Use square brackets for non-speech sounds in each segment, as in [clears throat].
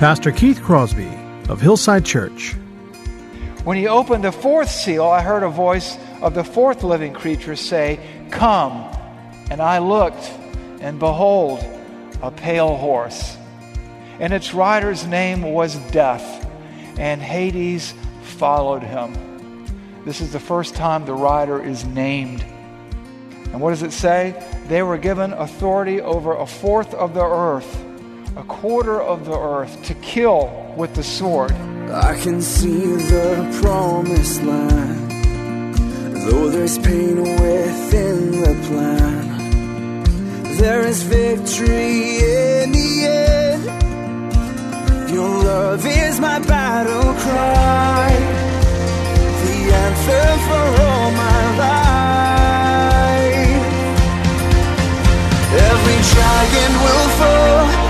Pastor Keith Crosby of Hillside Church. When he opened the fourth seal, I heard a voice of the fourth living creature say, Come. And I looked, and behold, a pale horse. And its rider's name was Death, and Hades followed him. This is the first time the rider is named. And what does it say? They were given authority over a fourth of the earth a quarter of the earth to kill with the sword. I can see the promised land, though there's pain within the plan. There is victory in the end. Your love is my battle cry, the answer for all my life. Every giant will fall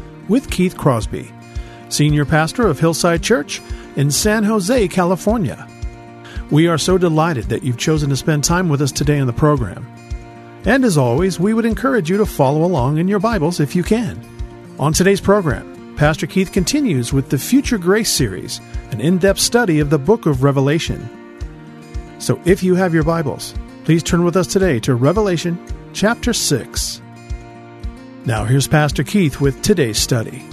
with Keith Crosby, Senior Pastor of Hillside Church in San Jose, California. We are so delighted that you've chosen to spend time with us today in the program. And as always, we would encourage you to follow along in your Bibles if you can. On today's program, Pastor Keith continues with the Future Grace series, an in depth study of the book of Revelation. So if you have your Bibles, please turn with us today to Revelation chapter 6. Now, here's Pastor Keith with today's study.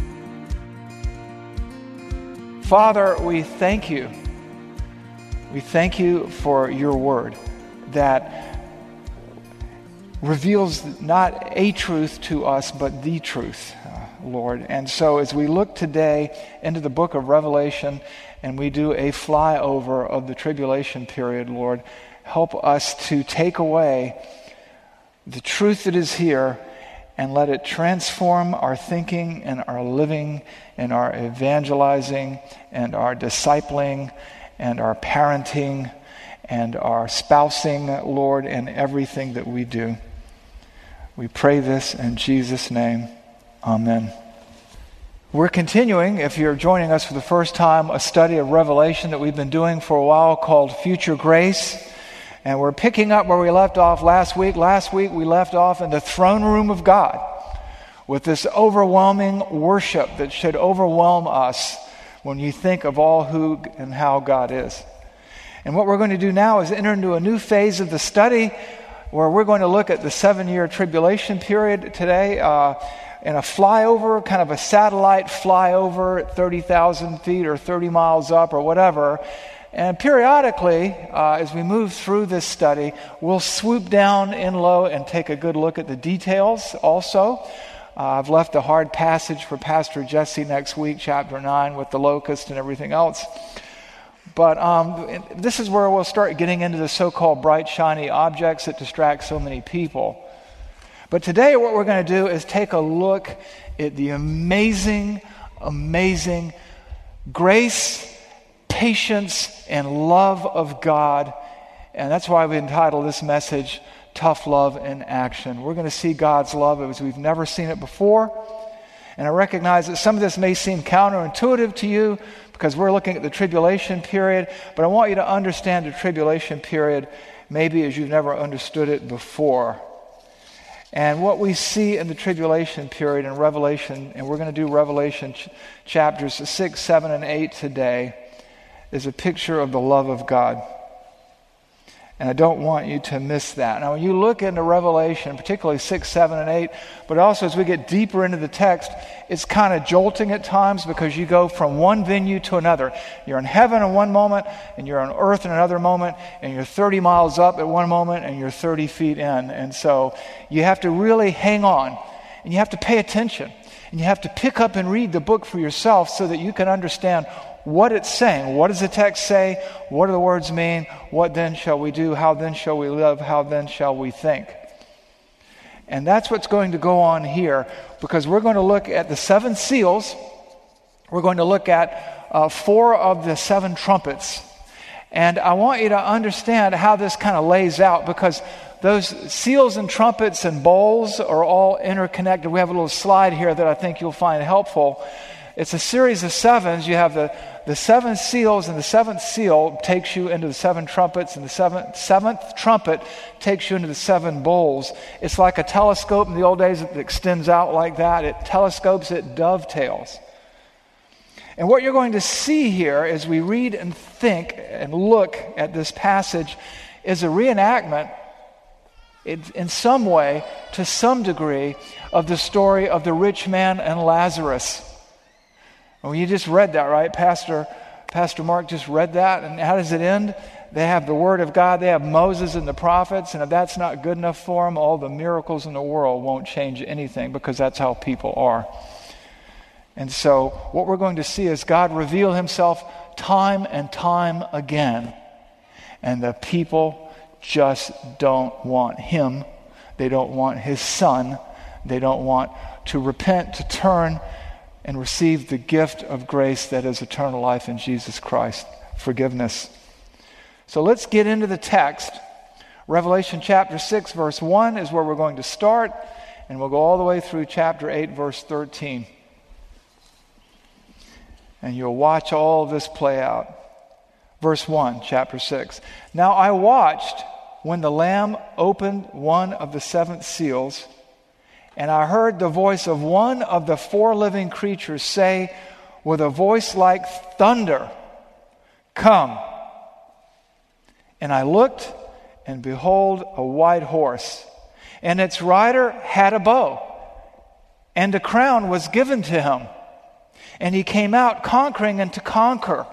Father, we thank you. We thank you for your word that reveals not a truth to us, but the truth, uh, Lord. And so, as we look today into the book of Revelation and we do a flyover of the tribulation period, Lord, help us to take away the truth that is here and let it transform our thinking and our living and our evangelizing and our discipling and our parenting and our spousing, Lord, in everything that we do. We pray this in Jesus' name. Amen. We're continuing, if you're joining us for the first time, a study of Revelation that we've been doing for a while called Future Grace. And we're picking up where we left off last week. Last week we left off in the throne room of God with this overwhelming worship that should overwhelm us when you think of all who and how God is. And what we're going to do now is enter into a new phase of the study where we're going to look at the seven year tribulation period today uh, in a flyover, kind of a satellite flyover at 30,000 feet or 30 miles up or whatever. And periodically, uh, as we move through this study, we'll swoop down in low and take a good look at the details also. Uh, I've left a hard passage for Pastor Jesse next week, chapter 9, with the locust and everything else. But um, this is where we'll start getting into the so called bright, shiny objects that distract so many people. But today, what we're going to do is take a look at the amazing, amazing grace patience and love of God. And that's why we entitled this message, Tough Love in Action. We're going to see God's love as we've never seen it before. And I recognize that some of this may seem counterintuitive to you because we're looking at the tribulation period, but I want you to understand the tribulation period maybe as you've never understood it before. And what we see in the tribulation period in Revelation, and we're going to do Revelation ch- chapters 6, 7, and 8 today is a picture of the love of God. And I don't want you to miss that. Now, when you look into Revelation, particularly 6, 7, and 8, but also as we get deeper into the text, it's kind of jolting at times because you go from one venue to another. You're in heaven in one moment, and you're on earth in another moment, and you're 30 miles up at one moment, and you're 30 feet in. And so you have to really hang on, and you have to pay attention. And you have to pick up and read the book for yourself so that you can understand what it's saying. What does the text say? What do the words mean? What then shall we do? How then shall we live? How then shall we think? And that's what's going to go on here because we're going to look at the seven seals. We're going to look at uh, four of the seven trumpets. And I want you to understand how this kind of lays out because those seals and trumpets and bowls are all interconnected. We have a little slide here that I think you'll find helpful. It's a series of sevens. You have the, the seven seals, and the seventh seal takes you into the seven trumpets, and the seventh, seventh trumpet takes you into the seven bowls. It's like a telescope in the old days that extends out like that. It telescopes, it dovetails. And what you're going to see here as we read and think and look at this passage is a reenactment in some way, to some degree, of the story of the rich man and Lazarus. You just read that, right? Pastor, Pastor Mark just read that. And how does it end? They have the Word of God, they have Moses and the prophets, and if that's not good enough for them, all the miracles in the world won't change anything because that's how people are. And so, what we're going to see is God reveal Himself time and time again. And the people just don't want Him. They don't want His Son. They don't want to repent, to turn, and receive the gift of grace that is eternal life in Jesus Christ, forgiveness. So let's get into the text. Revelation chapter 6, verse 1 is where we're going to start, and we'll go all the way through chapter 8, verse 13. And you'll watch all this play out. Verse 1, chapter 6. Now I watched when the Lamb opened one of the seventh seals and I heard the voice of one of the four living creatures say, with a voice like thunder, Come. And I looked, and behold, a white horse, and its rider had a bow, and a crown was given to him. And he came out conquering and to conquer.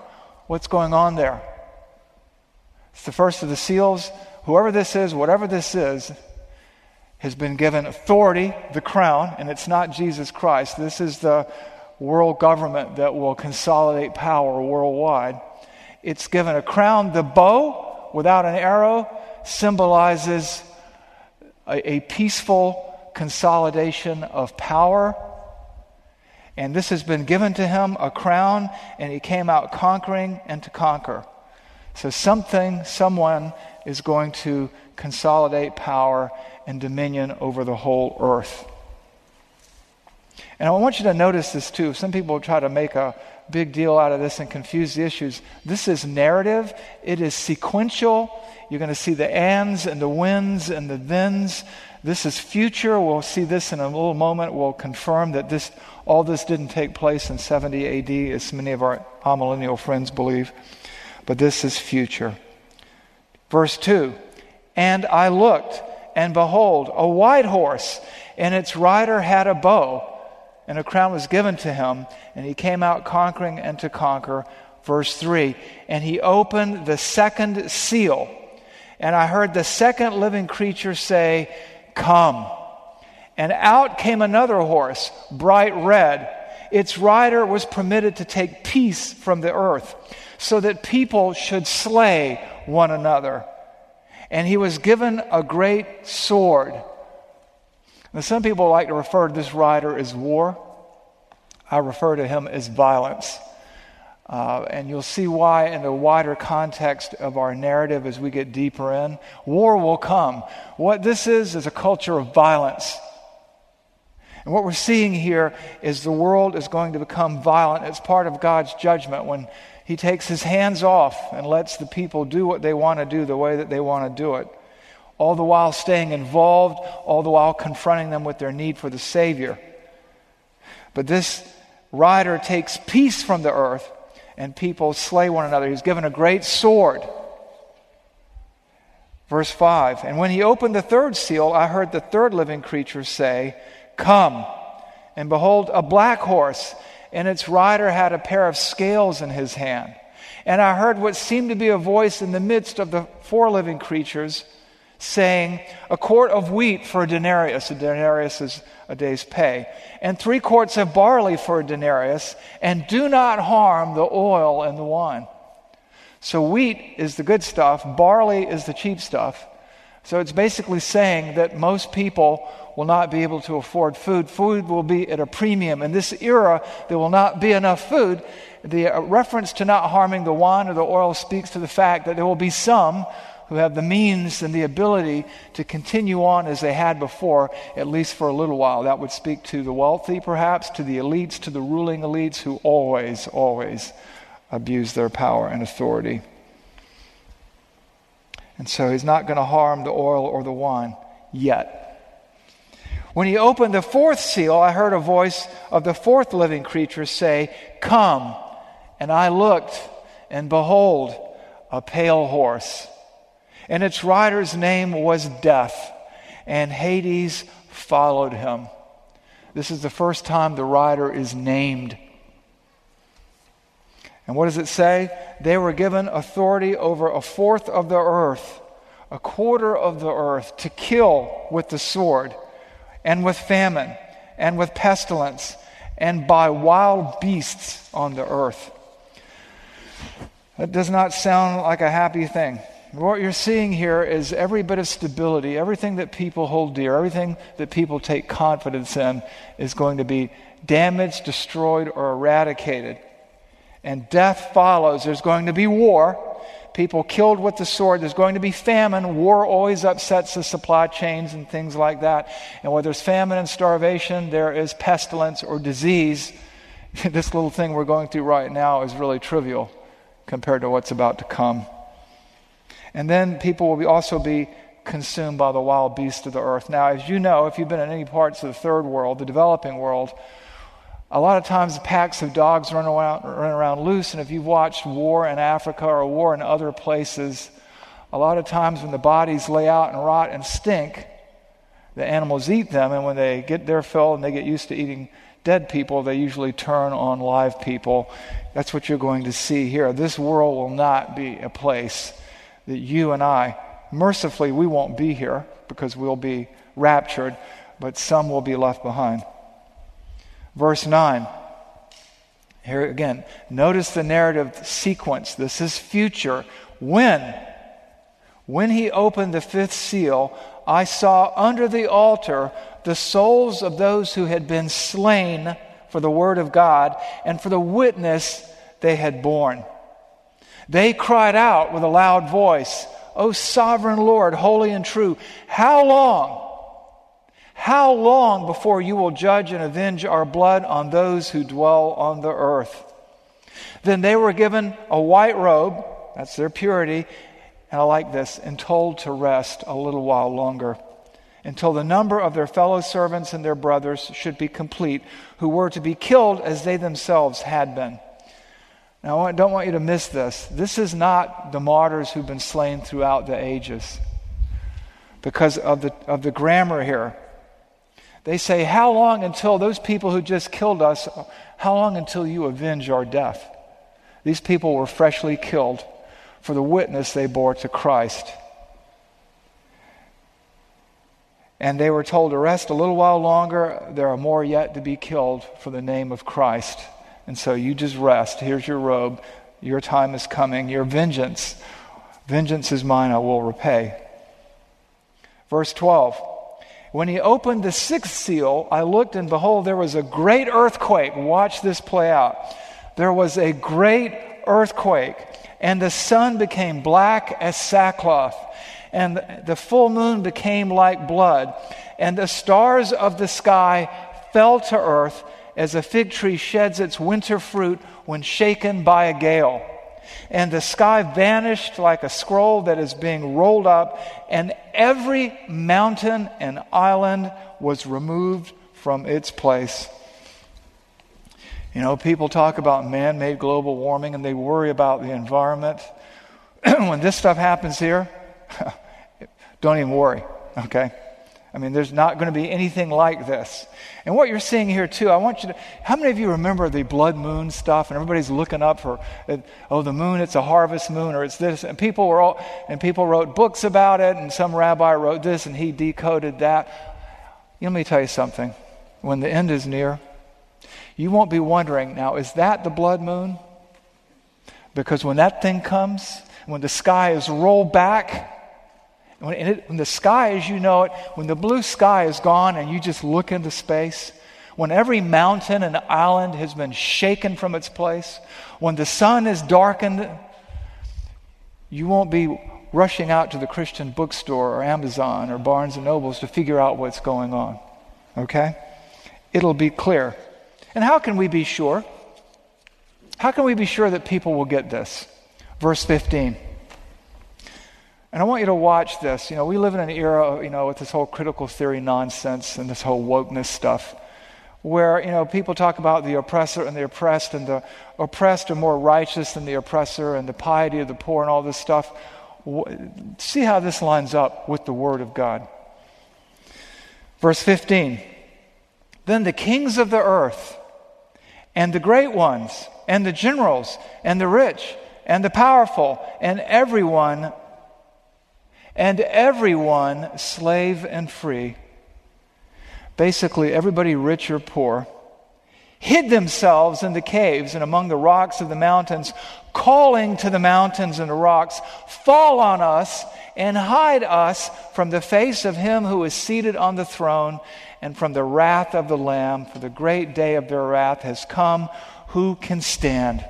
What's going on there? It's the first of the seals. Whoever this is, whatever this is, has been given authority, the crown, and it's not Jesus Christ. This is the world government that will consolidate power worldwide. It's given a crown. The bow, without an arrow, symbolizes a, a peaceful consolidation of power. And this has been given to him, a crown, and he came out conquering and to conquer. So something, someone is going to consolidate power and dominion over the whole earth. And I want you to notice this too. Some people try to make a big deal out of this and confuse the issues. This is narrative, it is sequential. You're going to see the ands and the whens and the thens. This is future. We'll see this in a little moment. We'll confirm that this, all this didn't take place in 70 AD, as many of our amillennial friends believe. But this is future. Verse 2 And I looked and behold, a white horse, and its rider had a bow, and a crown was given to him, and he came out conquering and to conquer. Verse 3 And he opened the second seal, and I heard the second living creature say, Come. And out came another horse, bright red. Its rider was permitted to take peace from the earth, so that people should slay one another and he was given a great sword. Now, some people like to refer to this rider as war. I refer to him as violence. Uh, and you'll see why in the wider context of our narrative as we get deeper in. War will come. What this is, is a culture of violence. And what we're seeing here is the world is going to become violent. It's part of God's judgment when he takes his hands off and lets the people do what they want to do the way that they want to do it, all the while staying involved, all the while confronting them with their need for the Savior. But this rider takes peace from the earth, and people slay one another. He's given a great sword. Verse 5 And when he opened the third seal, I heard the third living creature say, Come. And behold, a black horse, and its rider had a pair of scales in his hand. And I heard what seemed to be a voice in the midst of the four living creatures saying, A quart of wheat for a denarius. A denarius is a day's pay. And three quarts of barley for a denarius. And do not harm the oil and the wine. So wheat is the good stuff, barley is the cheap stuff. So it's basically saying that most people will not be able to afford food. Food will be at a premium. In this era, there will not be enough food. The uh, reference to not harming the wine or the oil speaks to the fact that there will be some who have the means and the ability to continue on as they had before, at least for a little while. That would speak to the wealthy, perhaps, to the elites, to the ruling elites who always, always abuse their power and authority. And so he's not going to harm the oil or the wine yet. When he opened the fourth seal, I heard a voice of the fourth living creature say, Come. And I looked, and behold, a pale horse. And its rider's name was Death, and Hades followed him. This is the first time the rider is named. And what does it say? They were given authority over a fourth of the earth, a quarter of the earth, to kill with the sword, and with famine, and with pestilence, and by wild beasts on the earth. That does not sound like a happy thing. What you're seeing here is every bit of stability, everything that people hold dear, everything that people take confidence in is going to be damaged, destroyed, or eradicated and death follows. There's going to be war, people killed with the sword. There's going to be famine. War always upsets the supply chains and things like that. And where there's famine and starvation, there is pestilence or disease. [laughs] this little thing we're going through right now is really trivial compared to what's about to come. And then people will be also be consumed by the wild beasts of the earth. Now, as you know, if you've been in any parts of the third world, the developing world, a lot of times packs of dogs run around, run around loose, and if you've watched war in Africa or war in other places, a lot of times when the bodies lay out and rot and stink, the animals eat them, and when they get their fill and they get used to eating dead people, they usually turn on live people. That's what you're going to see here. This world will not be a place that you and I, mercifully, we won't be here because we'll be raptured, but some will be left behind. Verse 9. Here again, notice the narrative sequence. This is future. When? When he opened the fifth seal, I saw under the altar the souls of those who had been slain for the word of God and for the witness they had borne. They cried out with a loud voice, O sovereign Lord, holy and true, how long? How long before you will judge and avenge our blood on those who dwell on the earth? Then they were given a white robe, that's their purity, and I like this, and told to rest a little while longer until the number of their fellow servants and their brothers should be complete, who were to be killed as they themselves had been. Now, I don't want you to miss this. This is not the martyrs who've been slain throughout the ages because of the, of the grammar here. They say, How long until those people who just killed us, how long until you avenge our death? These people were freshly killed for the witness they bore to Christ. And they were told to rest a little while longer. There are more yet to be killed for the name of Christ. And so you just rest. Here's your robe. Your time is coming. Your vengeance. Vengeance is mine, I will repay. Verse 12. When he opened the sixth seal, I looked and behold, there was a great earthquake. Watch this play out. There was a great earthquake, and the sun became black as sackcloth, and the full moon became like blood, and the stars of the sky fell to earth as a fig tree sheds its winter fruit when shaken by a gale and the sky vanished like a scroll that is being rolled up, and every mountain and island was removed from its place. You know, people talk about man made global warming and they worry about the environment. [clears throat] when this stuff happens here, [laughs] don't even worry, okay? I mean, there's not going to be anything like this. And what you're seeing here, too, I want you to. How many of you remember the blood moon stuff? And everybody's looking up for, oh, the moon, it's a harvest moon, or it's this. And people were all, and people wrote books about it, and some rabbi wrote this, and he decoded that. Let me tell you something. When the end is near, you won't be wondering, now, is that the blood moon? Because when that thing comes, when the sky is rolled back, when, it, when the sky as you know it, when the blue sky is gone and you just look into space, when every mountain and island has been shaken from its place, when the sun is darkened, you won't be rushing out to the Christian bookstore or Amazon or Barnes and Nobles to figure out what's going on. Okay? It'll be clear. And how can we be sure? How can we be sure that people will get this? Verse 15. And I want you to watch this. You know, we live in an era, you know, with this whole critical theory nonsense and this whole wokeness stuff, where, you know, people talk about the oppressor and the oppressed, and the oppressed are more righteous than the oppressor, and the piety of the poor, and all this stuff. See how this lines up with the Word of God. Verse 15 Then the kings of the earth, and the great ones, and the generals, and the rich, and the powerful, and everyone and everyone, slave and free, basically everybody rich or poor, hid themselves in the caves and among the rocks of the mountains, calling to the mountains and the rocks, Fall on us and hide us from the face of him who is seated on the throne and from the wrath of the Lamb, for the great day of their wrath has come. Who can stand?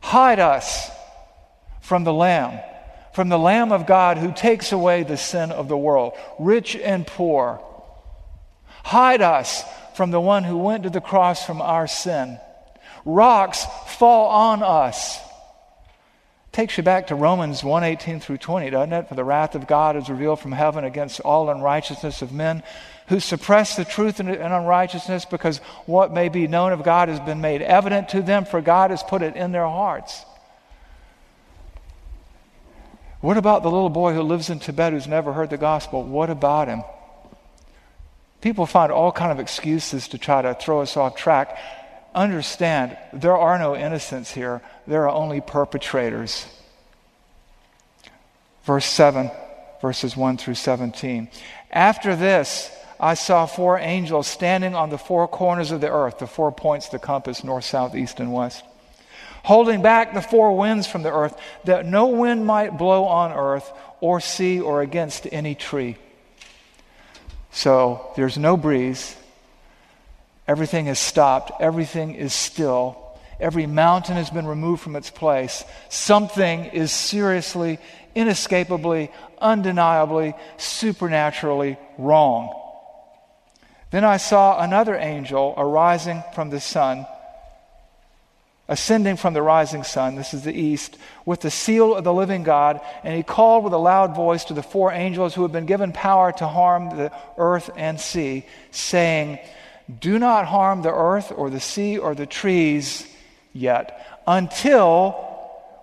Hide us from the Lamb from the Lamb of God who takes away the sin of the world, rich and poor. Hide us from the one who went to the cross from our sin. Rocks fall on us. Takes you back to Romans 1:18 through 20, doesn't it? For the wrath of God is revealed from heaven against all unrighteousness of men who suppress the truth and unrighteousness because what may be known of God has been made evident to them, for God has put it in their hearts. What about the little boy who lives in Tibet who's never heard the gospel? What about him? People find all kind of excuses to try to throw us off track. Understand, there are no innocents here. There are only perpetrators. Verse 7, verses 1 through 17. After this, I saw four angels standing on the four corners of the earth, the four points, the compass, north, south, east, and west holding back the four winds from the earth, that no wind might blow on earth or sea or against any tree. So there's no breeze. Everything is stopped. Everything is still. Every mountain has been removed from its place. Something is seriously, inescapably, undeniably, supernaturally wrong. Then I saw another angel arising from the sun ascending from the rising sun, this is the east, with the seal of the living God, and he called with a loud voice to the four angels who had been given power to harm the earth and sea, saying, Do not harm the earth or the sea or the trees yet, until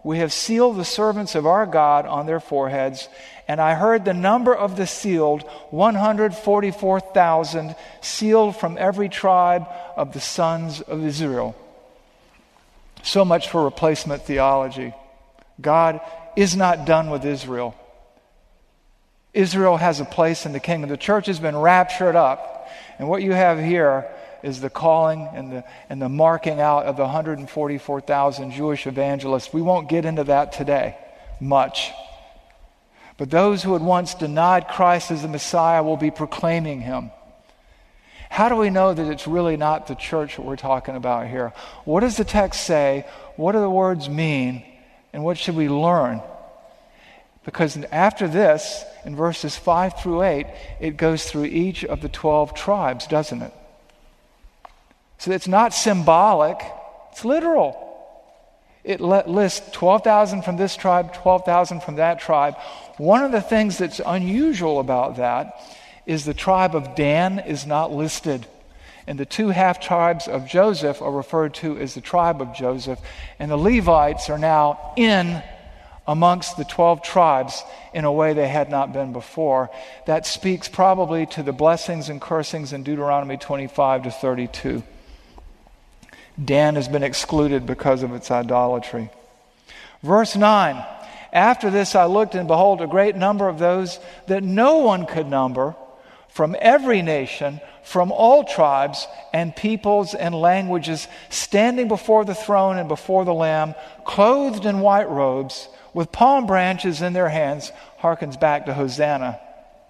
we have sealed the servants of our God on their foreheads. And I heard the number of the sealed 144,000, sealed from every tribe of the sons of Israel. So much for replacement theology. God is not done with Israel. Israel has a place in the kingdom. The church has been raptured up. And what you have here is the calling and the, and the marking out of the 144,000 Jewish evangelists. We won't get into that today much. But those who had once denied Christ as the Messiah will be proclaiming him. How do we know that it's really not the church that we're talking about here? What does the text say? What do the words mean? And what should we learn? Because after this, in verses 5 through 8, it goes through each of the 12 tribes, doesn't it? So it's not symbolic, it's literal. It lists 12,000 from this tribe, 12,000 from that tribe. One of the things that's unusual about that is the tribe of Dan is not listed. And the two half tribes of Joseph are referred to as the tribe of Joseph. And the Levites are now in amongst the 12 tribes in a way they had not been before. That speaks probably to the blessings and cursings in Deuteronomy 25 to 32. Dan has been excluded because of its idolatry. Verse 9 After this I looked, and behold, a great number of those that no one could number from every nation, from all tribes and peoples and languages, standing before the throne and before the Lamb, clothed in white robes, with palm branches in their hands, harkens back to Hosanna.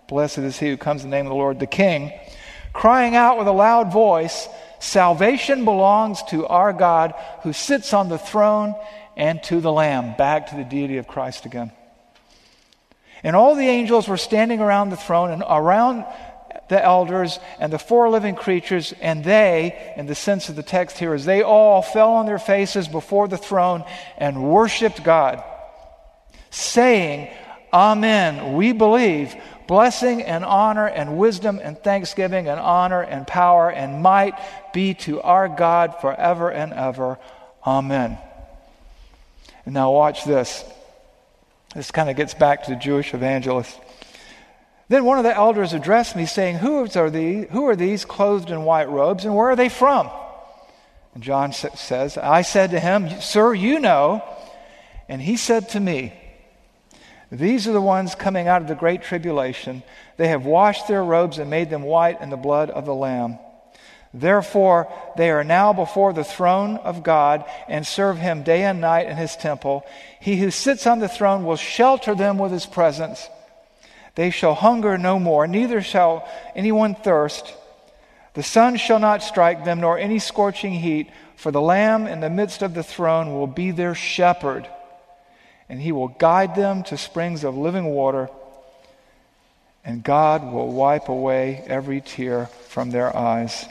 Blessed is he who comes in the name of the Lord, the King, crying out with a loud voice, Salvation belongs to our God who sits on the throne and to the Lamb. Back to the deity of Christ again. And all the angels were standing around the throne and around the elders and the four living creatures, and they, in the sense of the text here, is they all fell on their faces before the throne and worshiped God, saying, Amen. We believe blessing and honor and wisdom and thanksgiving and honor and power and might be to our God forever and ever. Amen. And now watch this. This kind of gets back to the Jewish evangelist. Then one of the elders addressed me, saying, Who are these, who are these clothed in white robes, and where are they from? And John says, I said to him, Sir, you know. And he said to me, these are the ones coming out of the great tribulation. They have washed their robes and made them white in the blood of the Lamb. Therefore, they are now before the throne of God and serve him day and night in his temple. He who sits on the throne will shelter them with his presence. They shall hunger no more, neither shall anyone thirst. The sun shall not strike them, nor any scorching heat, for the Lamb in the midst of the throne will be their shepherd and he will guide them to springs of living water, and God will wipe away every tear from their eyes.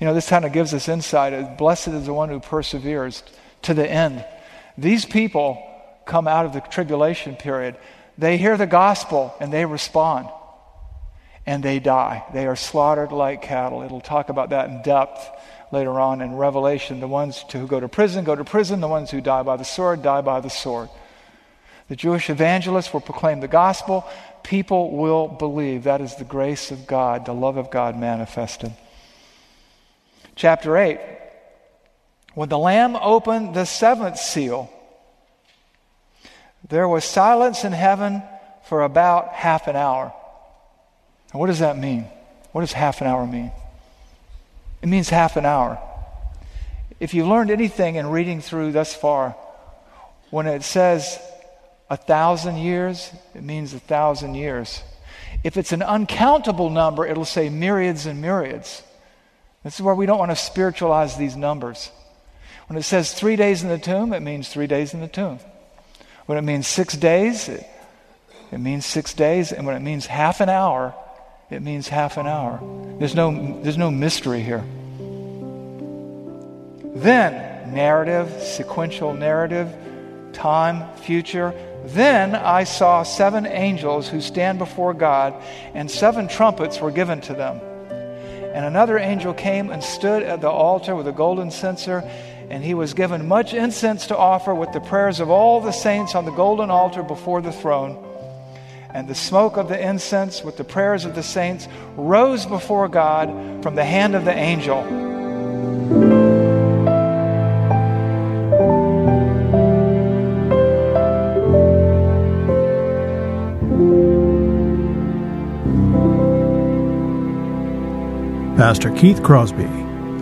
You know, this kind of gives us insight. Blessed is the one who perseveres to the end. These people come out of the tribulation period. They hear the gospel and they respond. And they die. They are slaughtered like cattle. It'll talk about that in depth later on in Revelation. The ones who go to prison go to prison, the ones who die by the sword die by the sword. The Jewish evangelists will proclaim the gospel. People will believe. That is the grace of God, the love of God manifested. Chapter 8. When the Lamb opened the seventh seal, there was silence in heaven for about half an hour. And what does that mean? What does half an hour mean? It means half an hour. If you've learned anything in reading through thus far, when it says a thousand years, it means a thousand years. If it's an uncountable number, it'll say myriads and myriads. This is where we don't want to spiritualize these numbers. When it says three days in the tomb, it means three days in the tomb. When it means six days, it, it means six days. And when it means half an hour, it means half an hour. There's no, there's no mystery here. Then, narrative, sequential narrative, time, future. Then I saw seven angels who stand before God, and seven trumpets were given to them. And another angel came and stood at the altar with a golden censer, and he was given much incense to offer with the prayers of all the saints on the golden altar before the throne and the smoke of the incense with the prayers of the saints rose before God from the hand of the angel. Pastor Keith Crosby